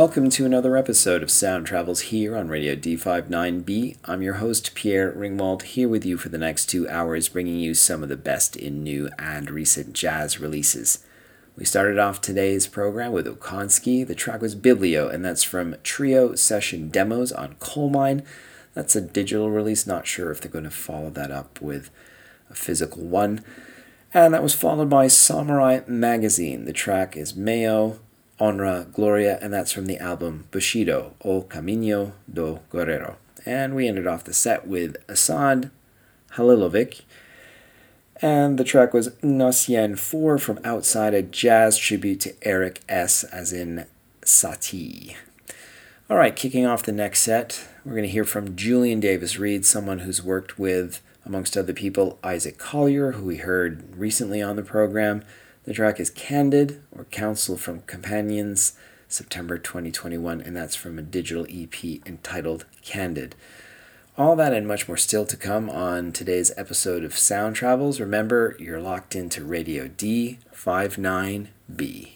welcome to another episode of Sound Travels here on Radio D59B. I'm your host, Pierre Ringwald, here with you for the next two hours, bringing you some of the best in new and recent jazz releases. We started off today's program with Okonski. The track was Biblio, and that's from Trio Session Demos on Colemine. That's a digital release, not sure if they're going to follow that up with a physical one. And that was followed by Samurai Magazine. The track is Meiyo, Honra, Gloria, and that's from the album Bushido, O Caminho do Guerreiro. And we ended off the set with Esad Halilovic, and the track was Gnossienne 4 from Outside, a jazz tribute to Erik S., as in Satie. All right, kicking off the next set, we're going to hear from Julian Davis Reid, someone who's worked with, amongst other people, Isaiah Collier, who we heard recently on the program. The track is Candid, or Counsel from Companions, September 2021, and that's from a digital EP entitled Candid. All that and much more still to come on today's episode of Sound Travels. Remember, you're locked into Radio D59B.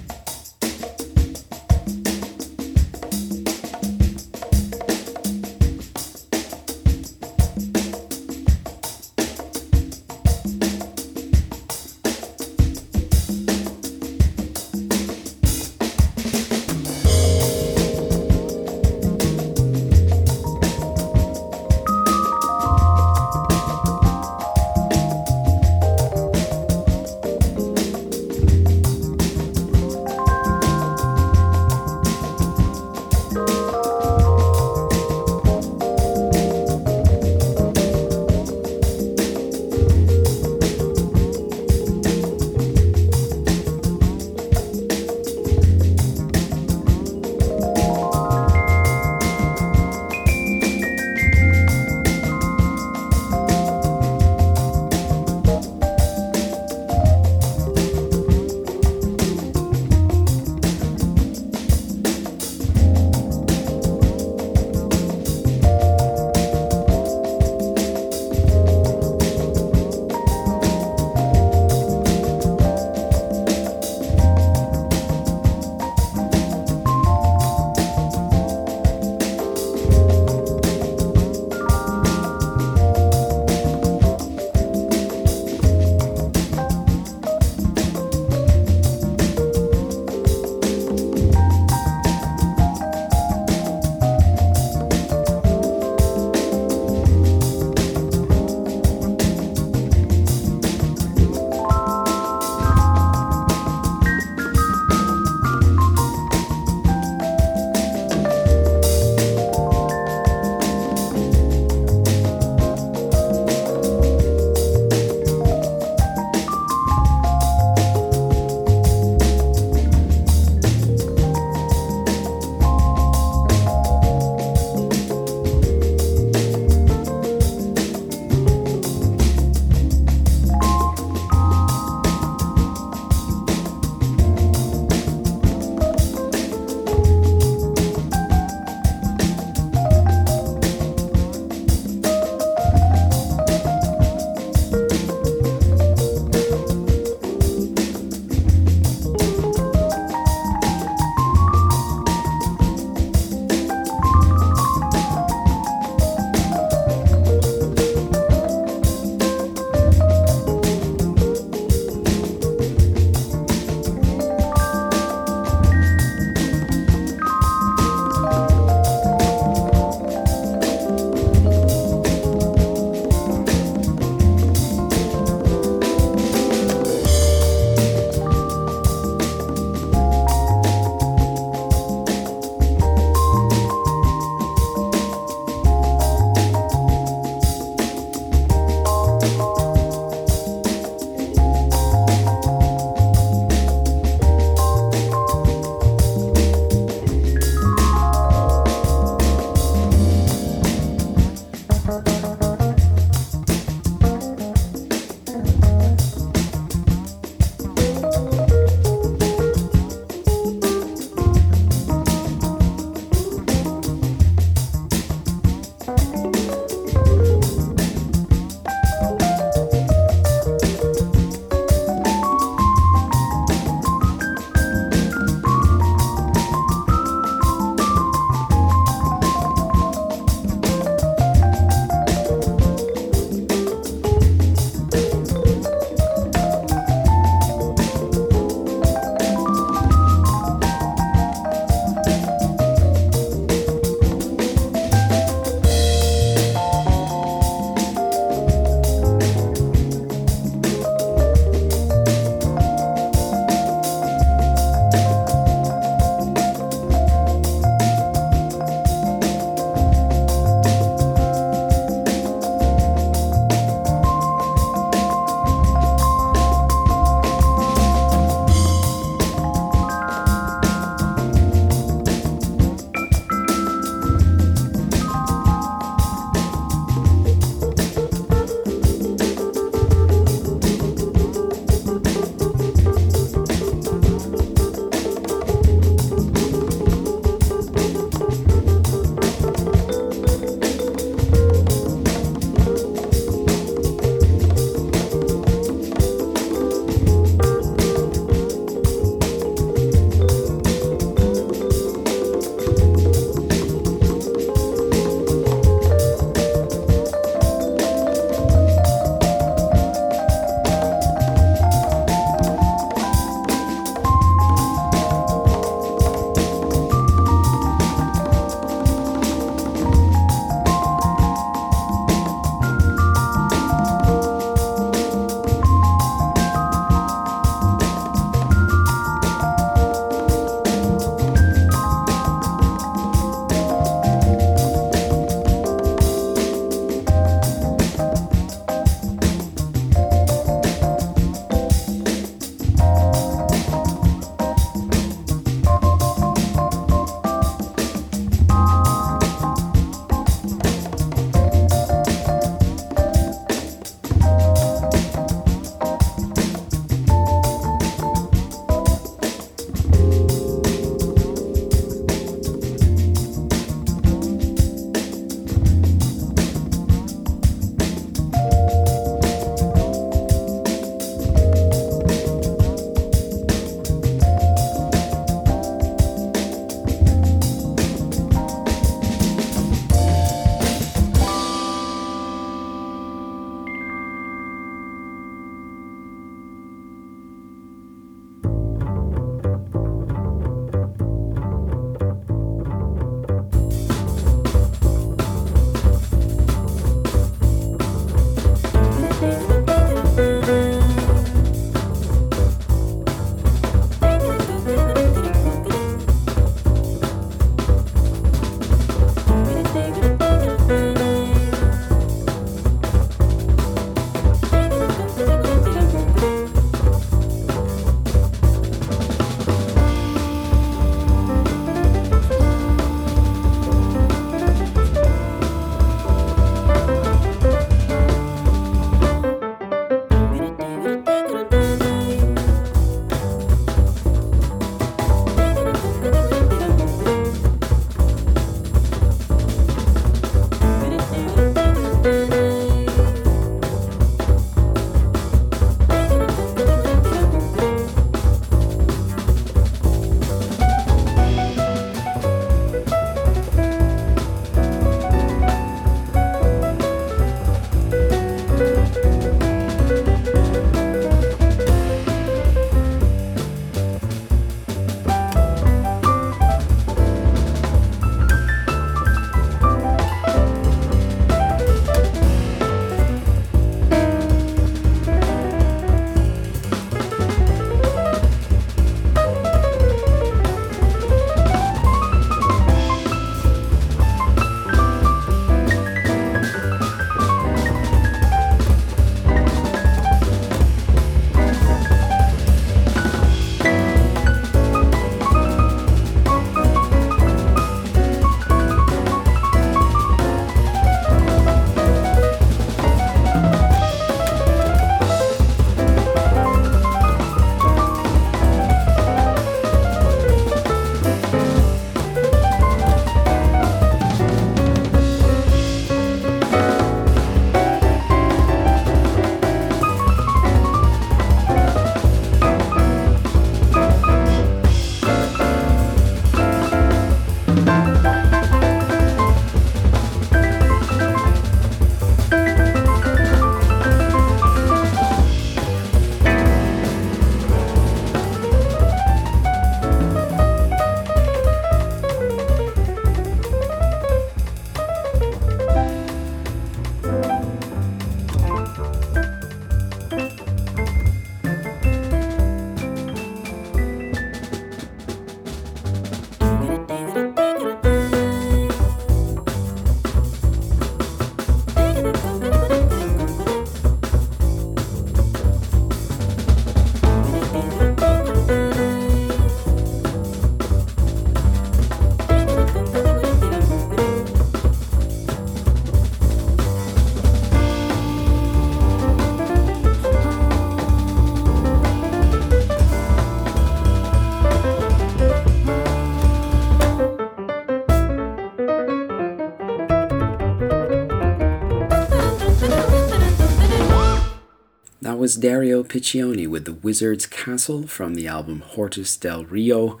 Was Dario Piccioni with The Wizard's Castle from the album Hortus del Rio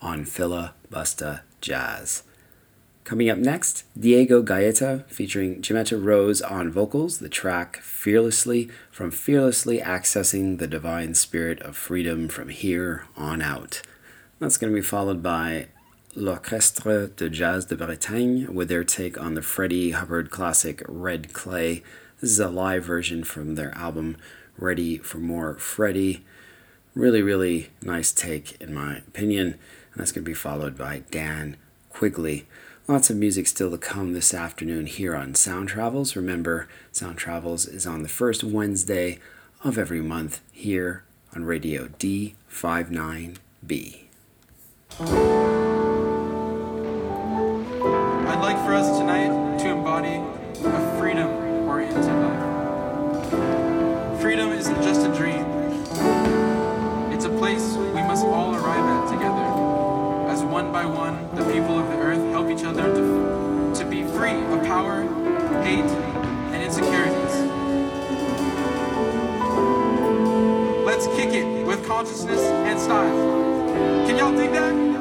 on Filibusta Jazz. Coming up next, Diego Gaeta featuring Jimetta Rose on vocals, the track Fearlessly from Fearlessly Accessing the Divine Spirit of Freedom from Here on Out. That's going to be followed by L'Orchestre de Jazz de Bretagne with their take on the Freddie Hubbard classic Red Clay. This is a live version from their album Ready for More Freddie. Really, really nice take, in my opinion. And that's going to be followed by Dan Quigley. Lots of music still to come this afternoon here on Sound Travels. Remember, Sound Travels is on the first Wednesday of every month here on Radio D59B. Let's kick it with consciousness and style. Can y'all dig that?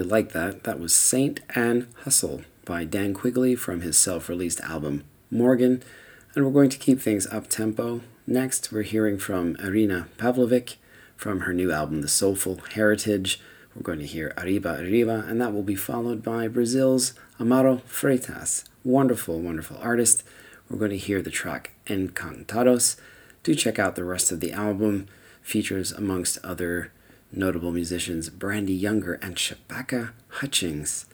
Really like that. That was Saint Ann Hustle by Dan Quigley from his self released album Morgan. And we're going to keep things up tempo. Next, we're hearing from Irina Pavlovic from her new album, The Soulful Heritage. We're going to hear Arriba Arriba, and that will be followed by Brazil's Amaro Freitas, wonderful, wonderful artist. We're going to hear the track Encantados. Do check out the rest of the album. Features, amongst other notable musicians Brandee Younger and Shabaka Hutchings.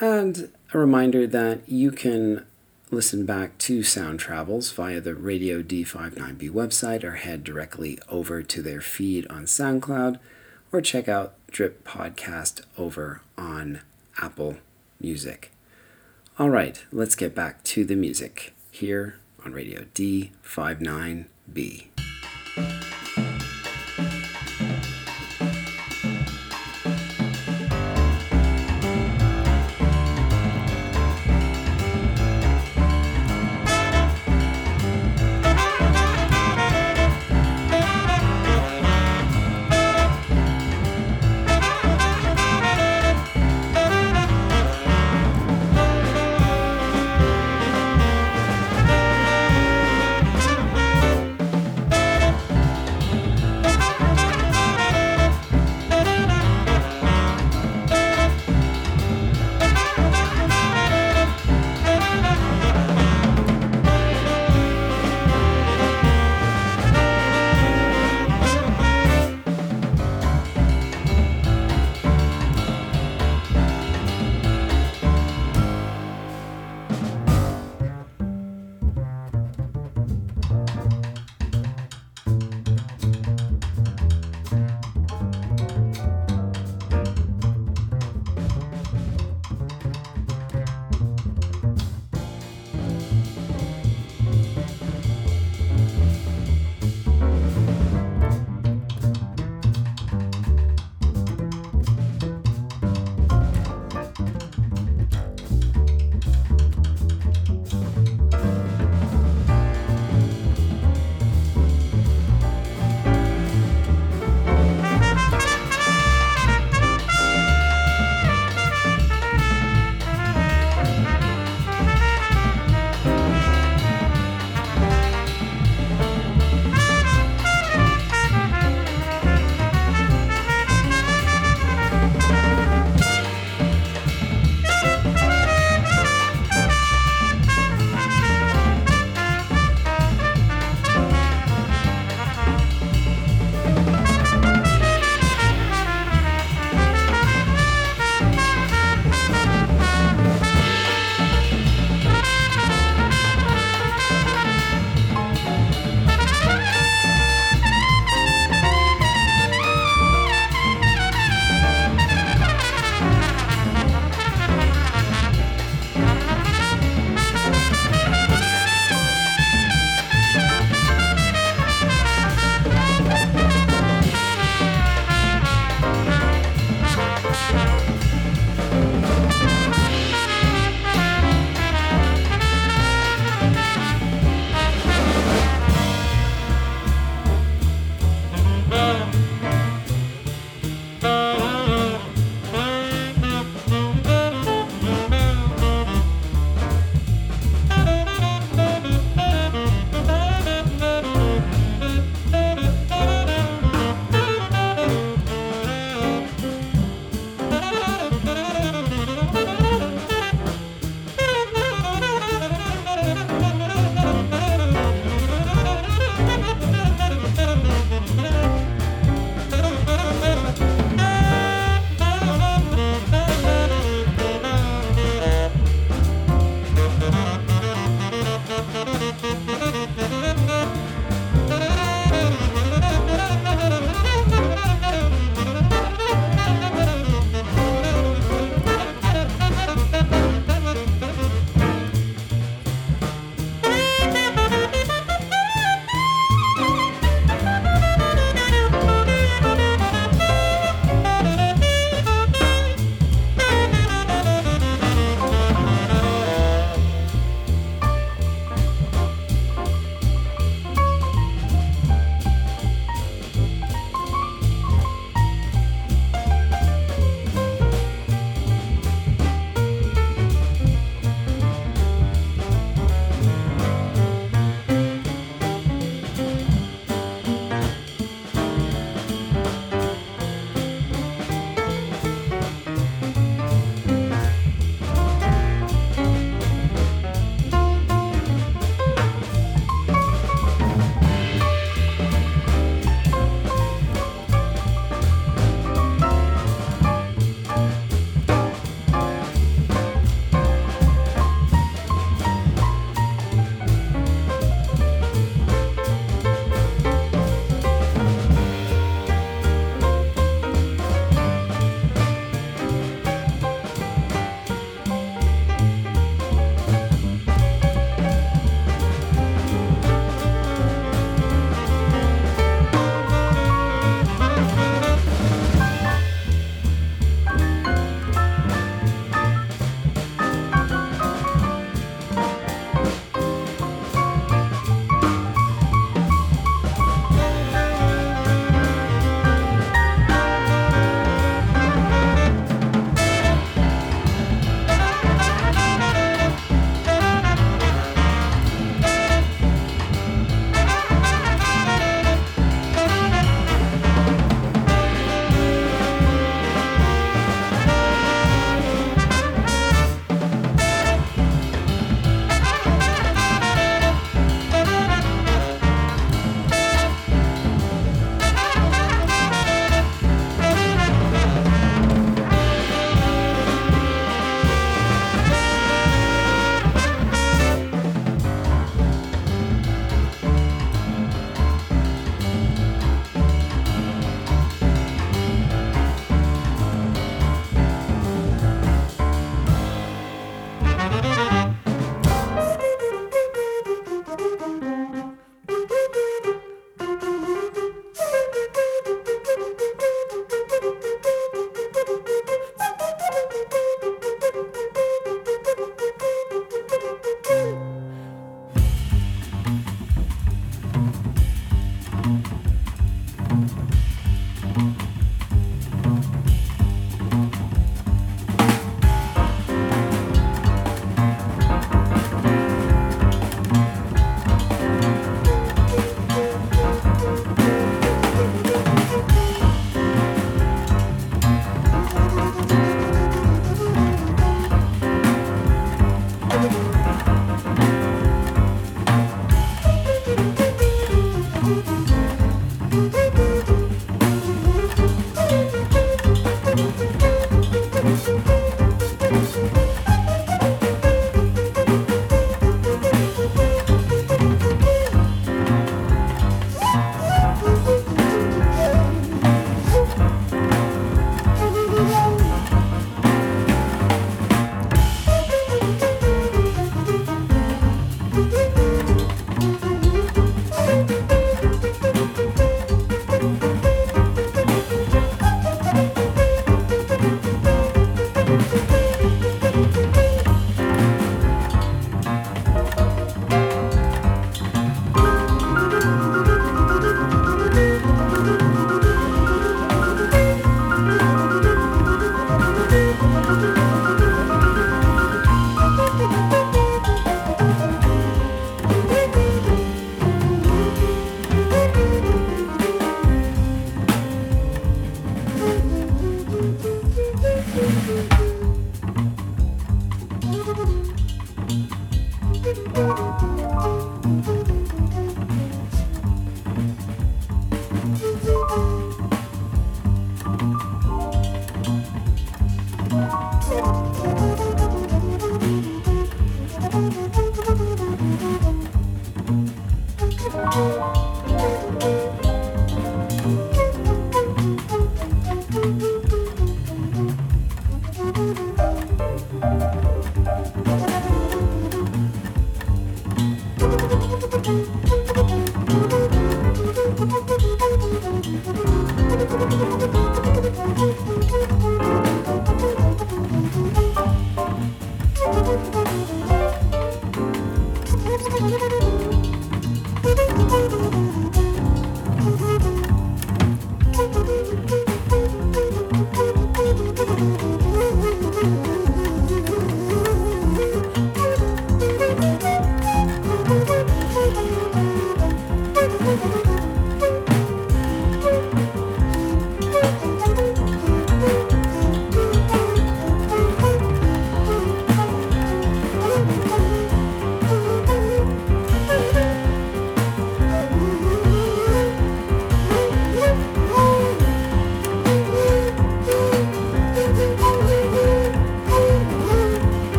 And a reminder that you can listen back to Sound Travels via the Radio D59B website or head directly over to their feed on SoundCloud or check out Drip Podcast over on Apple Music. All right, let's get back to the music here on Radio D59B.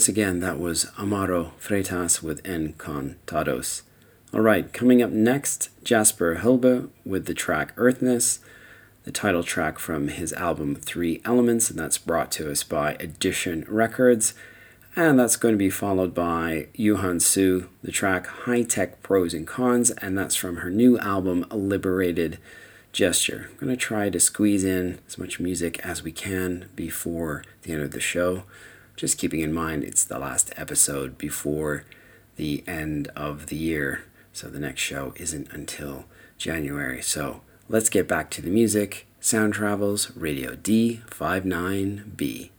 Once again, that was Amaro Freitas with Encantados. All right, coming up next, Jasper Høiby with the track Earthness, the title track from his album Three Elements, and that's brought to us by Edition Records. And that's going to be followed by Yuhan Su, the track High Tech Pros and Cons, and that's from her new album Liberated Gesture. I'm going to try to squeeze in as much music as we can before the end of the show. Just keeping in mind it's the last episode before the end of the year. So the next show isn't until January. So let's get back to the music. Sound Travels Radio D59B.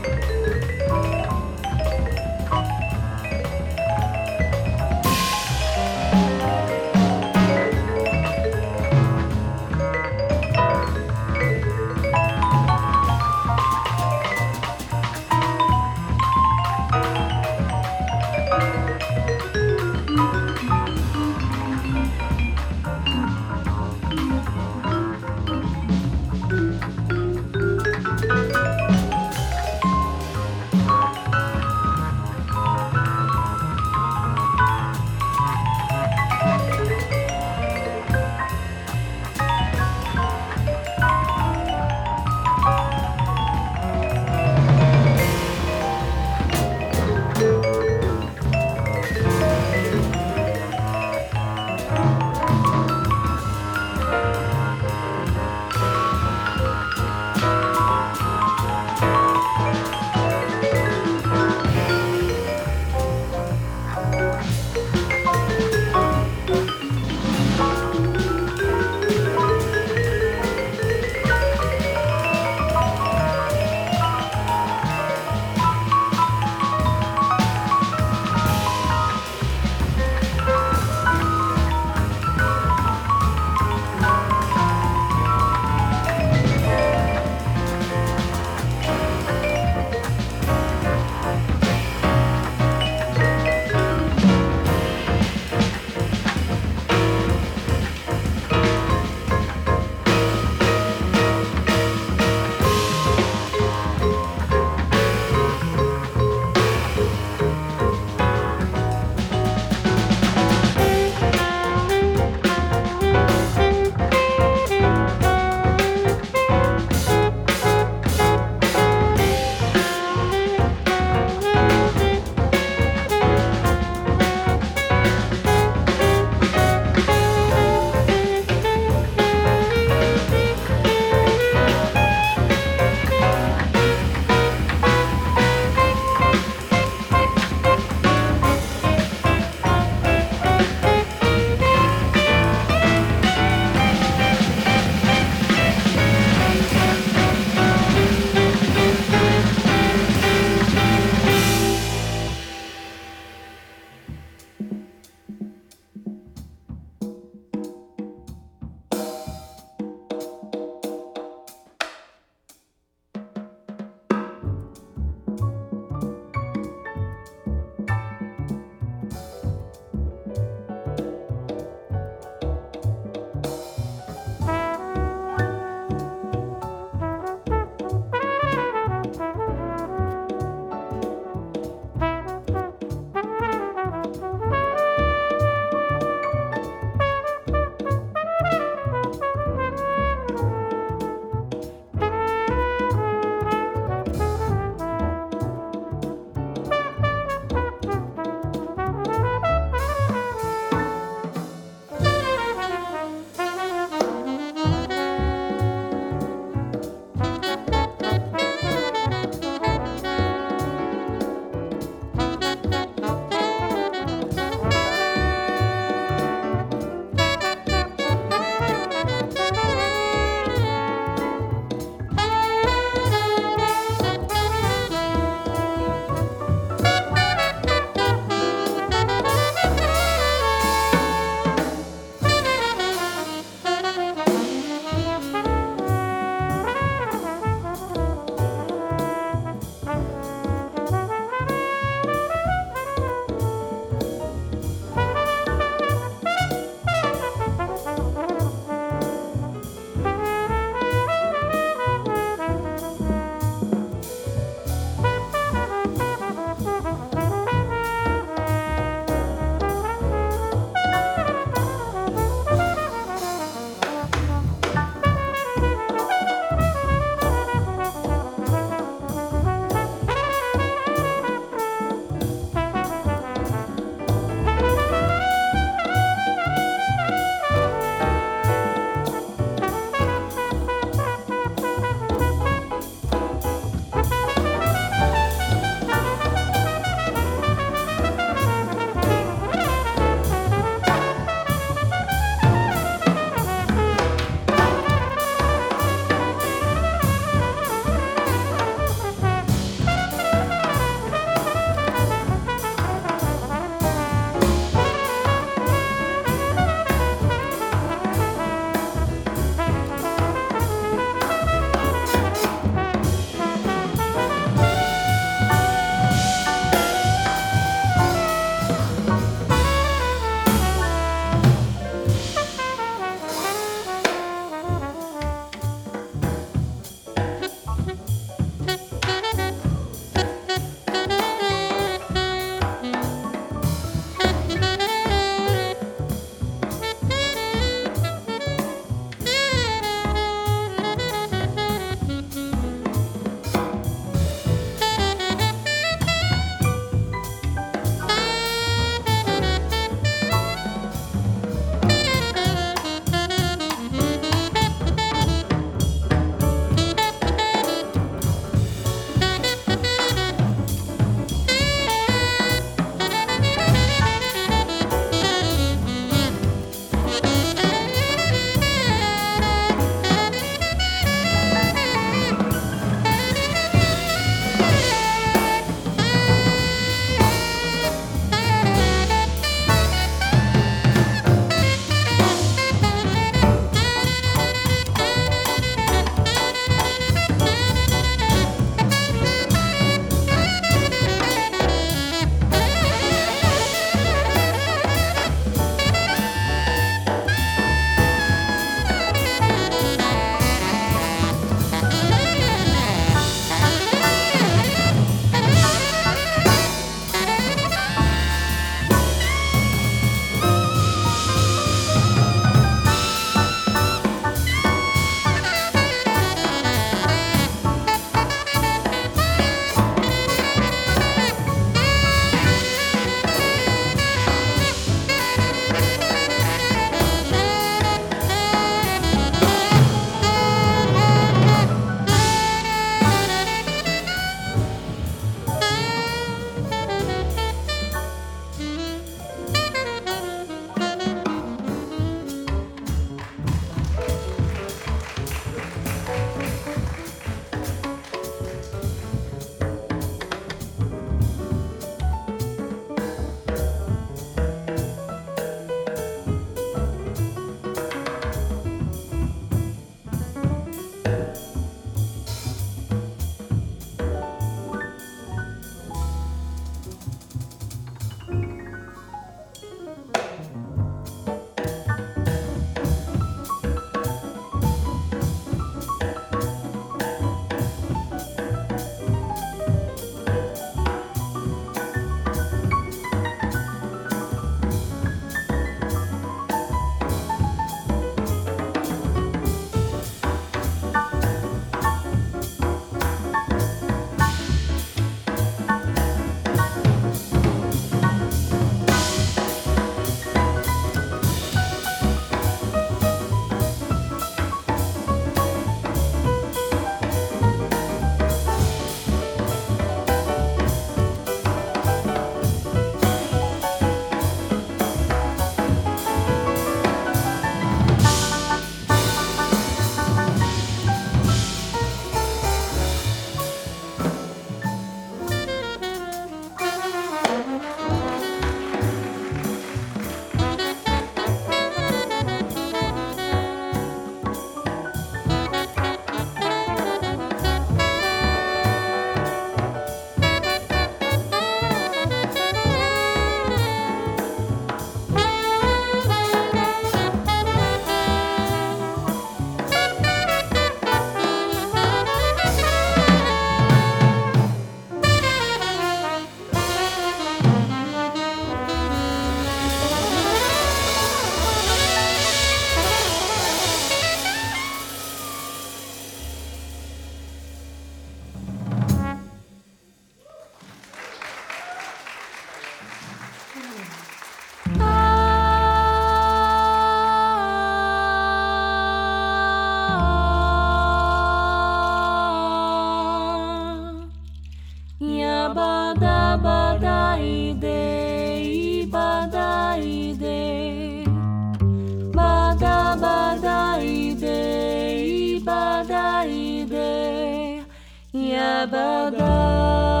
Shabbat.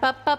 Ba, ba,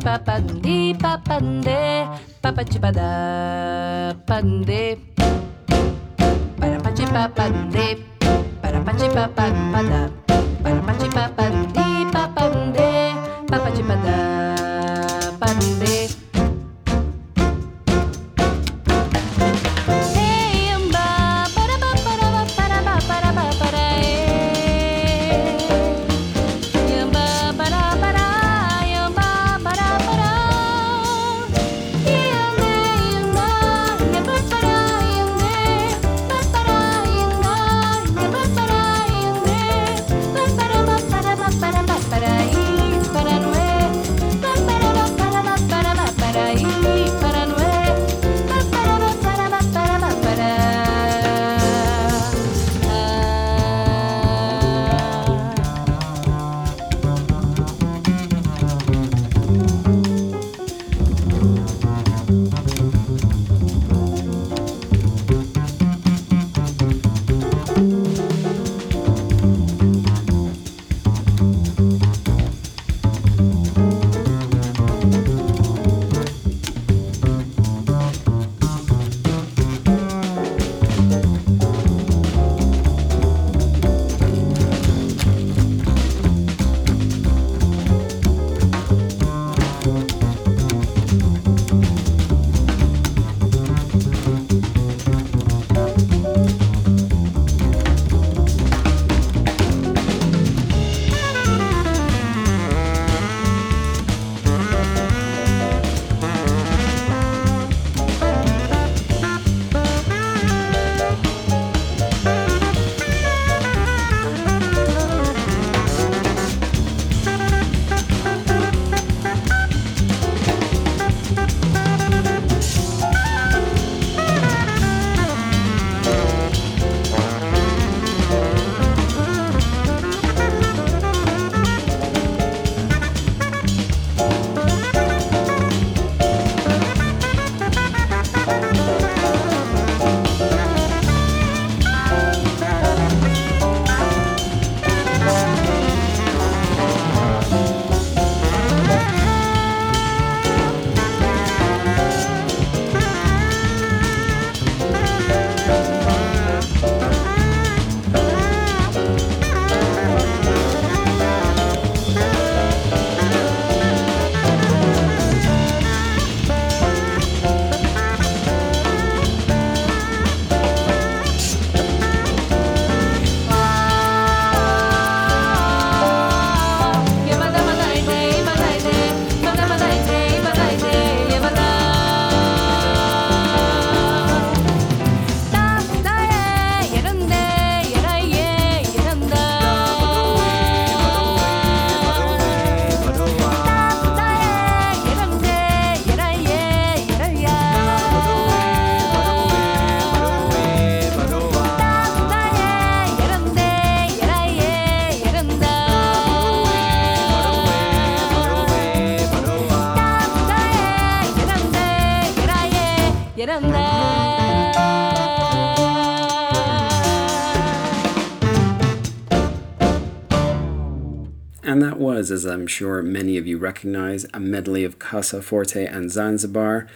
papandi papande papachipada pande parapachipa pande parapachipa papada parapachipa pande was, as I'm sure many of you recognize, a medley of Casa Forte and Zanzibar.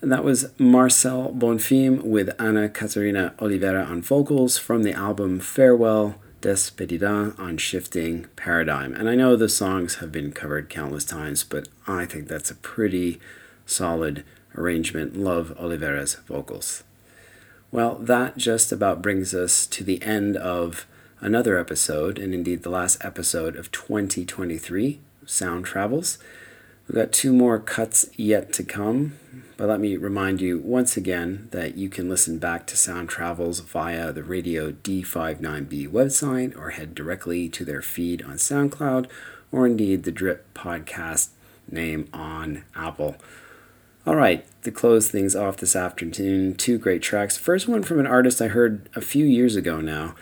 That was Marcel Bonfim with Ana Catarina Oliveira on vocals from the album Farewell Despedida on Shifting Paradigm. And I know the songs have been covered countless times, but I think that's a pretty solid arrangement. Love Oliveira's vocals. Well, that just about brings us to the end of another episode, and indeed the last episode of 2023 Sound Travels. We've got two more cuts yet to come, but let me remind you once again that you can listen back to Sound Travels via the Radio D59B website or head directly to their feed on SoundCloud or indeed the Drip podcast name on Apple. All right, to close things off this afternoon, two great tracks. First one from an artist I heard a few years ago now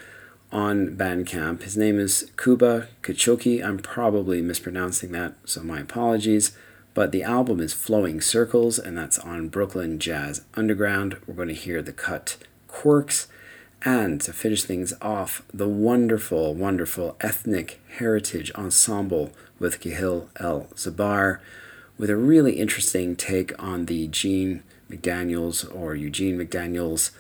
on Bandcamp. His name is Kuba Cichocki. I'm probably mispronouncing that, so my apologies. But the album is Flowing Circles, and that's on Brooklyn Jazz Underground. We're going to hear the cut Quirks. And to finish things off, the wonderful, wonderful Ethnic Heritage Ensemble with Kahil El Zabar, with a really interesting take on the Gene McDaniels or Eugene McDaniels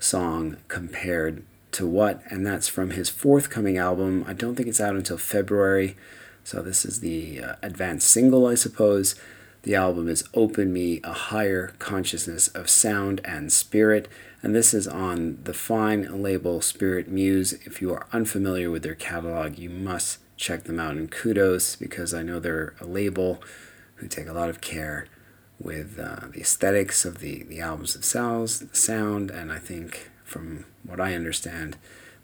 song compared to What, and that's from his forthcoming album. I don't think it's out until February, so this is the uh, advanced single, I suppose. The album is Open Me a Higher Consciousness of Sound and Spirit, and this is on the fine label Spiritmuse. If you are unfamiliar with their catalog, you must check them out, and kudos because I know they're a label who take a lot of care with uh, the aesthetics of the, the albums themselves, the sound, and I think from what I understand,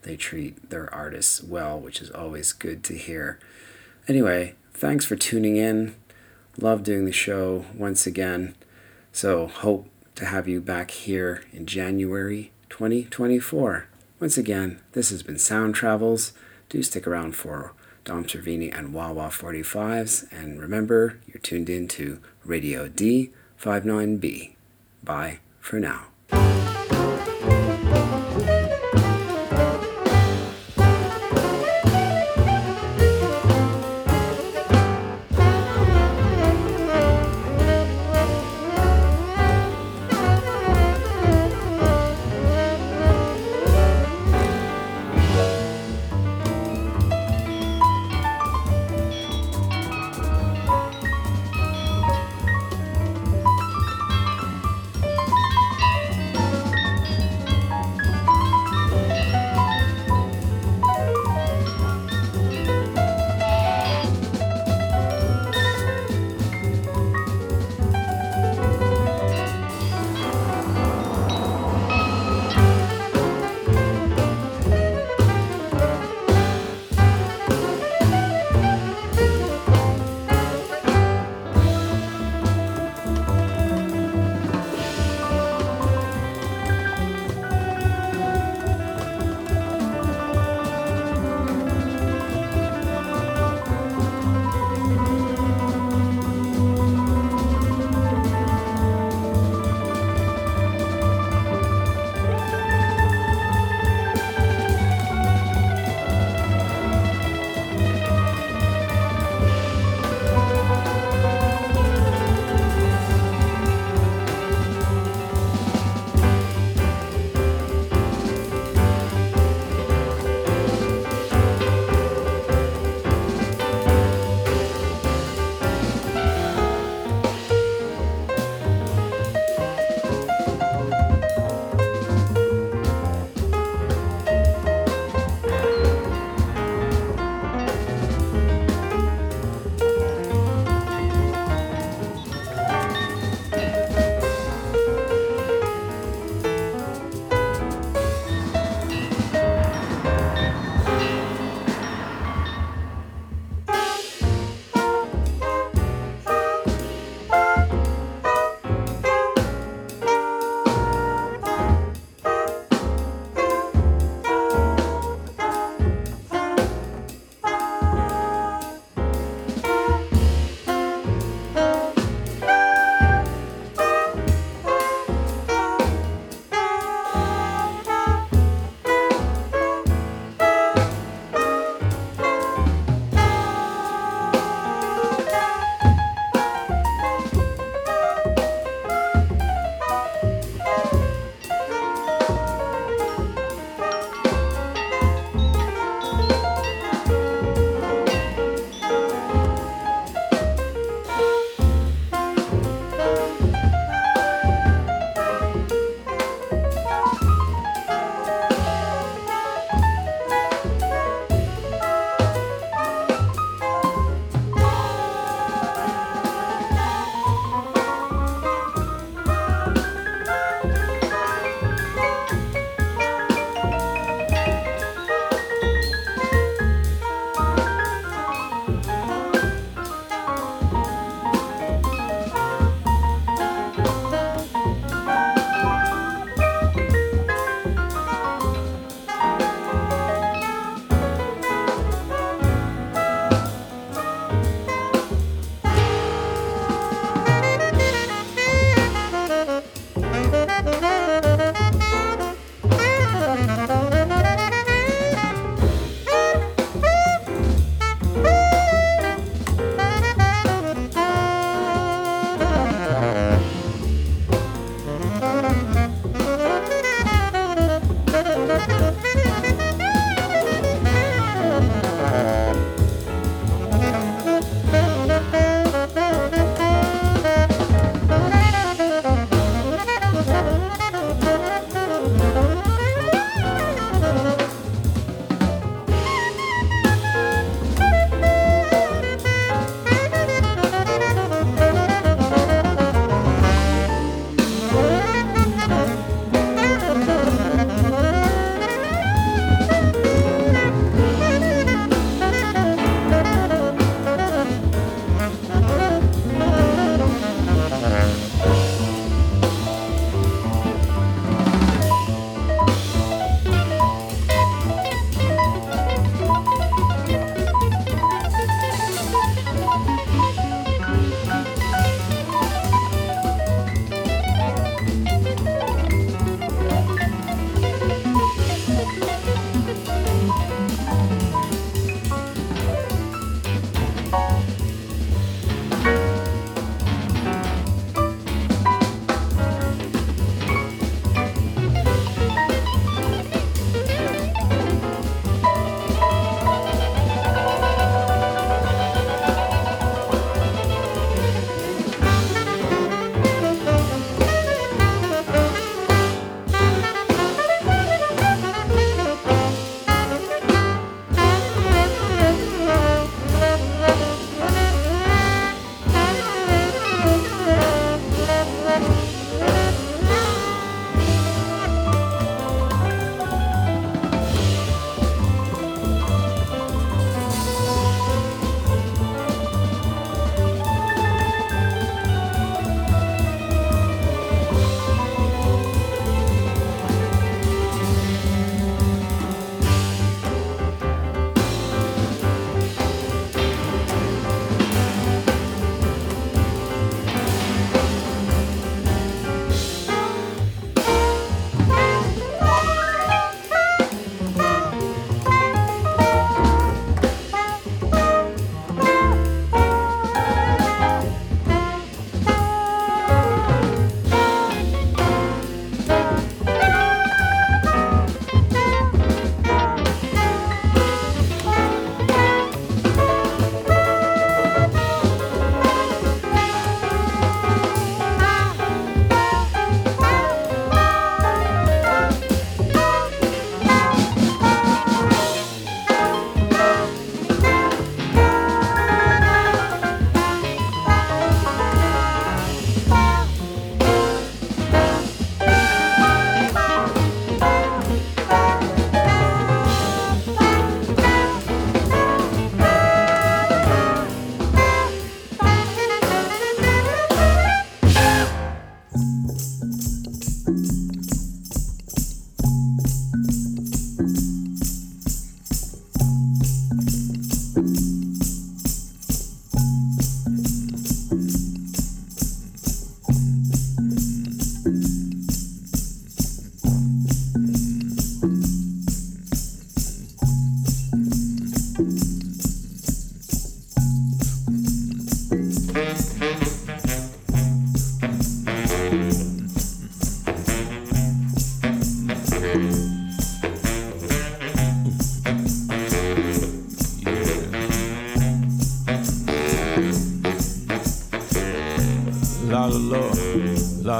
they treat their artists well, which is always good to hear. Anyway, thanks for tuning in. Love doing the show once again. So, hope to have you back here in January 2024. Once again, this has been Sound Travels. Do stick around for Dom Cervini and Wawa 45s. And remember, you're tuned in to Radio D59B. Bye for now.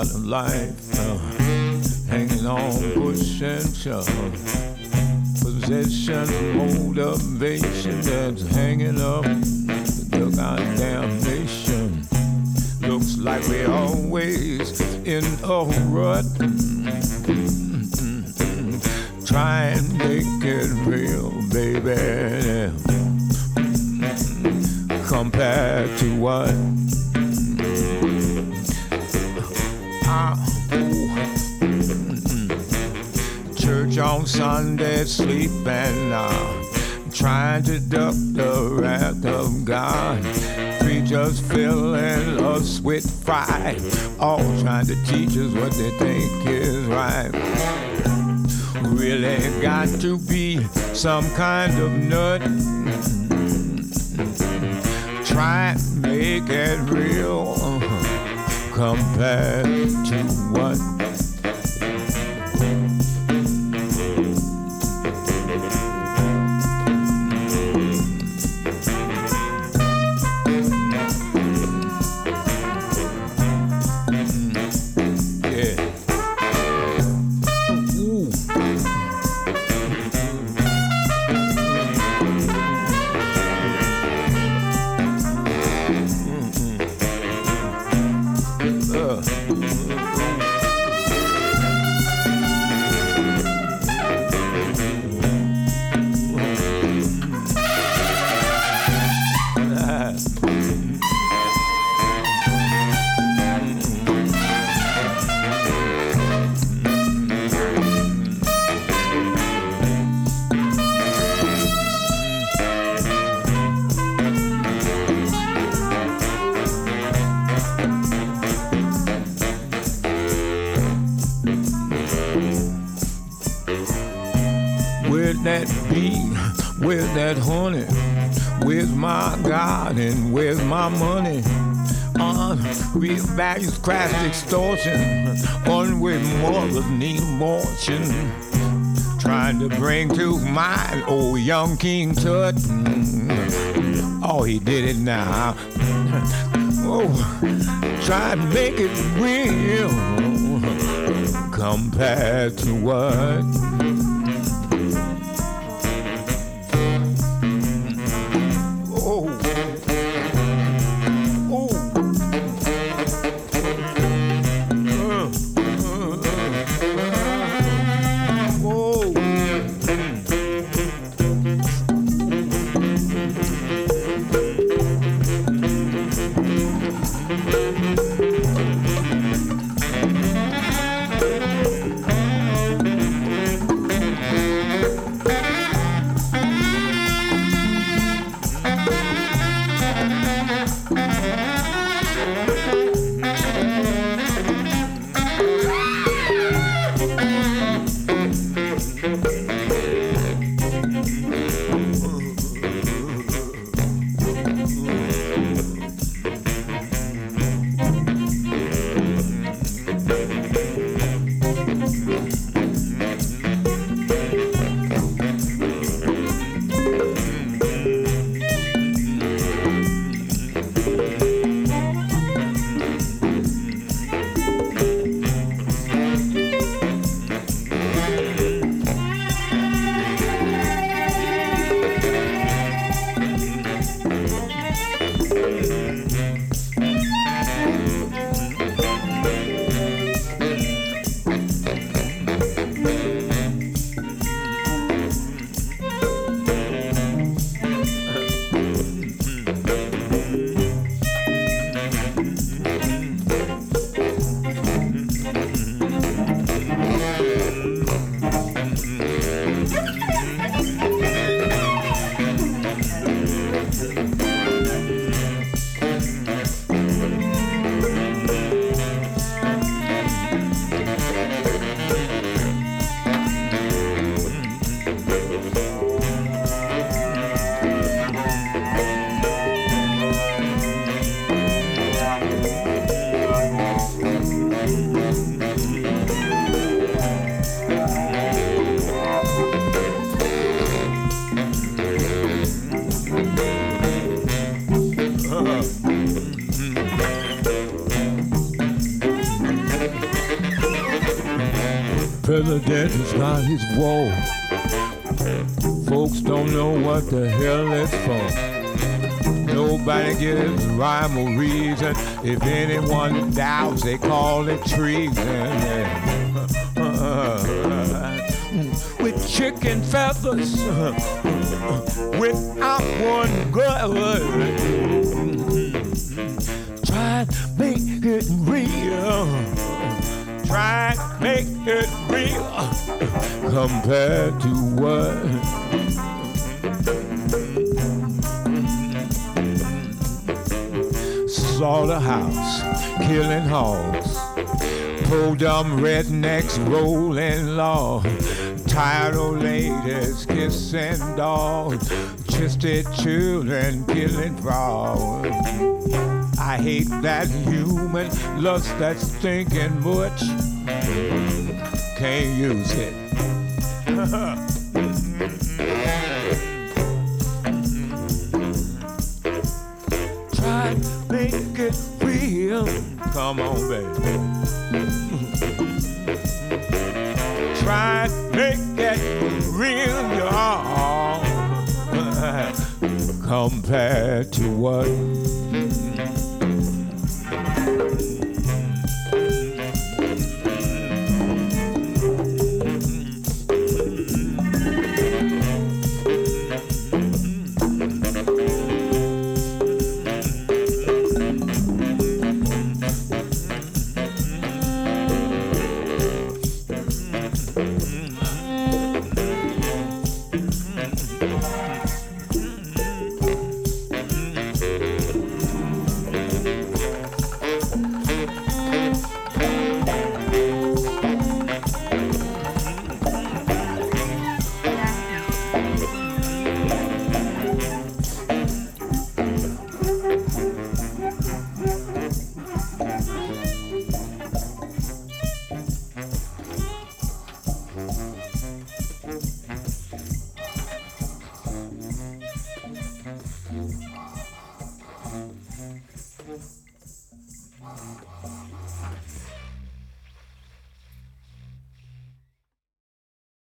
Out of life, uh, hanging on, push and shove. Possession, motivation that's hanging up the goddamn nation. Looks like we're always in a rut. Try and make it real, baby. Compared to what? Church on Sunday, sleeping now. Trying to duck the wrath of God. Preachers filling us with fight. All trying to teach us what they think is right. Really got to be some kind of nut. Try and make it real compared to what? Values, crash extortion. On with mothers need motion. Trying to bring to mind old young King Tut. Oh, he did it now. Oh, try to make it real compared to what? President has got his wall. Folks don't know what the hell it's for. Nobody gives rhyme or reason. If anyone doubts, they call it treason. With chicken feathers, without one good. Compared to what slaughterhouse, killing hogs, poor dumb rednecks rolling log, tired old ladies kissing dogs, twisted children killing frogs. I hate that human lust that's thinking much. Can't use it.